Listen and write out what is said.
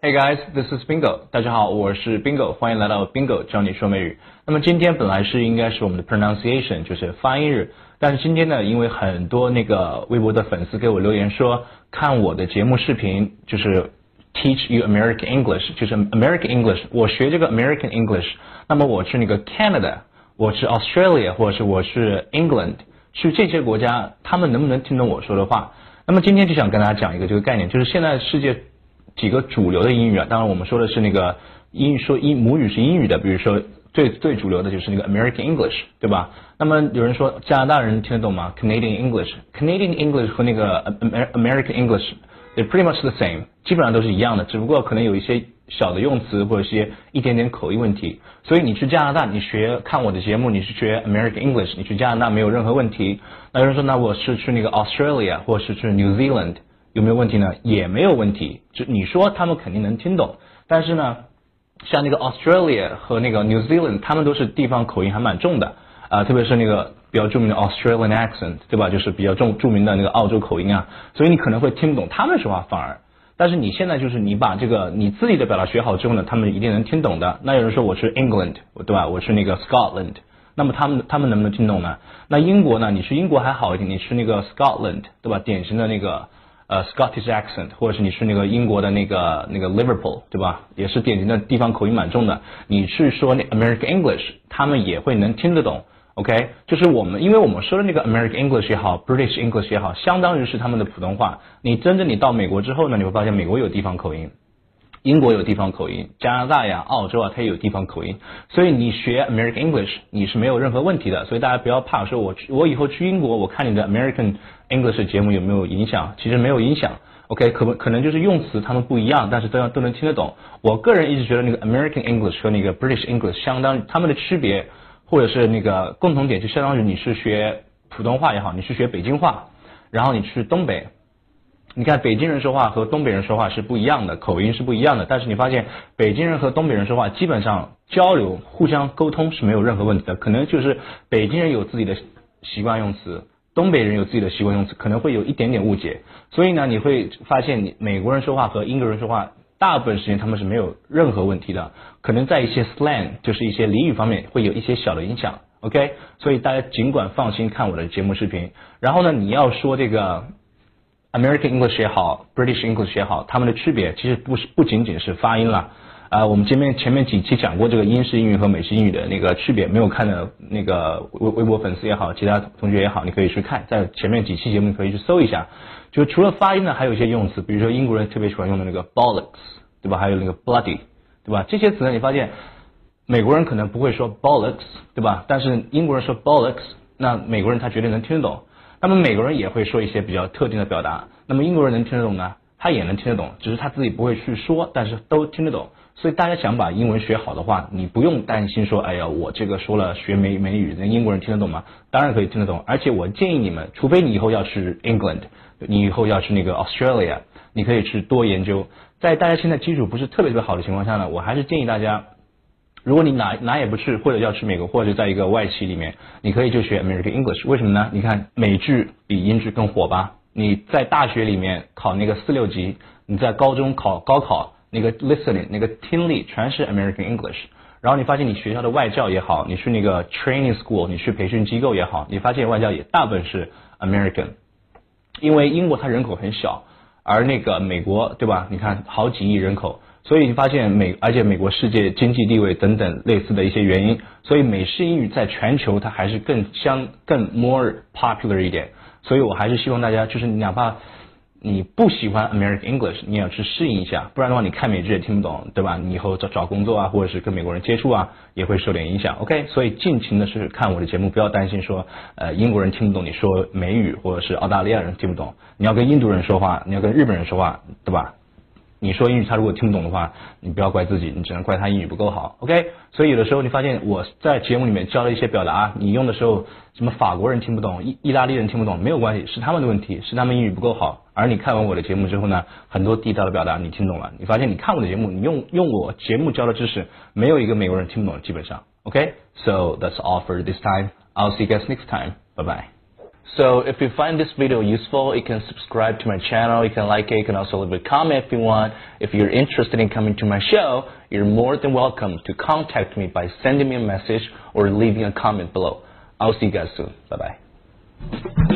Hey guys, this is Bingo。大家好，我是 Bingo，欢迎来到 Bingo 教你说美语。那么今天本来是应该是我们的 pronunciation，就是发音日，但是今天呢，因为很多那个微博的粉丝给我留言说，看我的节目视频就是 teach you American English，就是 American English，我学这个 American English，那么我去那个 Canada，我是 Australia，或者是我是 England，去这些国家，他们能不能听懂我说的话？那么今天就想跟大家讲一个这个概念，就是现在世界。几个主流的英语啊，当然我们说的是那个英说英母语是英语的，比如说最最主流的就是那个 American English，对吧？那么有人说加拿大人听得懂吗？Canadian English，Canadian English 和那个 American English，they pretty much the same，基本上都是一样的，只不过可能有一些小的用词或者一些一点点口音问题。所以你去加拿大，你学看我的节目，你是学 American English，你去加拿大没有任何问题。那有人说，那我是去那个 Australia 或是去 New Zealand。有没有问题呢？也没有问题，就你说他们肯定能听懂，但是呢，像那个 Australia 和那个 New Zealand，他们都是地方口音还蛮重的啊，特别是那个比较著名的 Australian accent，对吧？就是比较重著名的那个澳洲口音啊，所以你可能会听不懂他们说话，反而，但是你现在就是你把这个你自己的表达学好之后呢，他们一定能听懂的。那有人说我是 England，对吧？我是那个 Scotland，那么他们他们能不能听懂呢？那英国呢？你是英国还好一点，你是那个 Scotland，对吧？典型的那个。呃，Scottish accent，或者是你去那个英国的那个那个 Liverpool，对吧？也是典型的地方口音蛮重的。你去说那 American English，他们也会能听得懂。OK，就是我们，因为我们说的那个 American English 也好，British English 也好，相当于是他们的普通话。你真正你到美国之后呢，你会发现美国有地方口音。英国有地方口音，加拿大呀、澳洲啊，它也有地方口音，所以你学 American English 你是没有任何问题的，所以大家不要怕，说我我以后去英国，我看你的 American English 节目有没有影响？其实没有影响，OK，可不可能就是用词他们不一样，但是都要都能听得懂。我个人一直觉得那个 American English 和那个 British English 相当，他们的区别或者是那个共同点，就相当于你是学普通话也好，你是学北京话，然后你去东北。你看北京人说话和东北人说话是不一样的，口音是不一样的。但是你发现北京人和东北人说话基本上交流、互相沟通是没有任何问题的。可能就是北京人有自己的习惯用词，东北人有自己的习惯用词，可能会有一点点误解。所以呢，你会发现你美国人说话和英国人说话，大部分时间他们是没有任何问题的。可能在一些 slang，就是一些俚语方面会有一些小的影响。OK，所以大家尽管放心看我的节目视频。然后呢，你要说这个。American English 也好，British English 也好，它们的区别其实不是不仅仅是发音了。啊，我们前面前面几期讲过这个英式英语和美式英语的那个区别，没有看的那个微微博粉丝也好，其他同学也好，你可以去看，在前面几期节目可以去搜一下。就除了发音呢，还有一些用词，比如说英国人特别喜欢用的那个 bollocks，对吧？还有那个 bloody，对吧？这些词呢，你发现美国人可能不会说 bollocks，对吧？但是英国人说 bollocks，那美国人他绝对能听得懂。那么美国人也会说一些比较特定的表达，那么英国人能听得懂呢？他也能听得懂，只是他自己不会去说，但是都听得懂。所以大家想把英文学好的话，你不用担心说，哎呀，我这个说了学美美语，那英国人听得懂吗？当然可以听得懂。而且我建议你们，除非你以后要去 England，你以后要去那个 Australia，你可以去多研究。在大家现在基础不是特别特别好的情况下呢，我还是建议大家。如果你哪哪也不去，或者要去美国，或者在一个外企里面，你可以就学 American English。为什么呢？你看美剧比英剧更火吧？你在大学里面考那个四六级，你在高中考高考那个 listening 那个听力全是 American English。然后你发现你学校的外教也好，你去那个 training school，你去培训机构也好，你发现外教也大部分是 American。因为英国它人口很小，而那个美国对吧？你看好几亿人口。所以你发现美，而且美国世界经济地位等等类似的一些原因，所以美式英语在全球它还是更相更 more popular 一点。所以我还是希望大家，就是哪怕你不喜欢 American English，你也要去适应一下，不然的话你看美剧也听不懂，对吧？你以后找找工作啊，或者是跟美国人接触啊，也会受点影响。OK，所以尽情的是看我的节目，不要担心说，呃，英国人听不懂你说美语，或者是澳大利亚人听不懂，你要跟印度人说话，你要跟日本人说话，对吧？你说英语，他如果听不懂的话，你不要怪自己，你只能怪他英语不够好。OK，所以有的时候你发现我在节目里面教了一些表达，你用的时候什么法国人听不懂，意意大利人听不懂，没有关系，是他们的问题，是他们英语不够好。而你看完我的节目之后呢，很多地道的表达你听懂了，你发现你看我的节目，你用用我节目教的知识，没有一个美国人听不懂，基本上。OK，so that's all for this time. I'll see you guys next time. Bye bye. So if you find this video useful, you can subscribe to my channel, you can like it, you can also leave a comment if you want. If you're interested in coming to my show, you're more than welcome to contact me by sending me a message or leaving a comment below. I'll see you guys soon. Bye bye.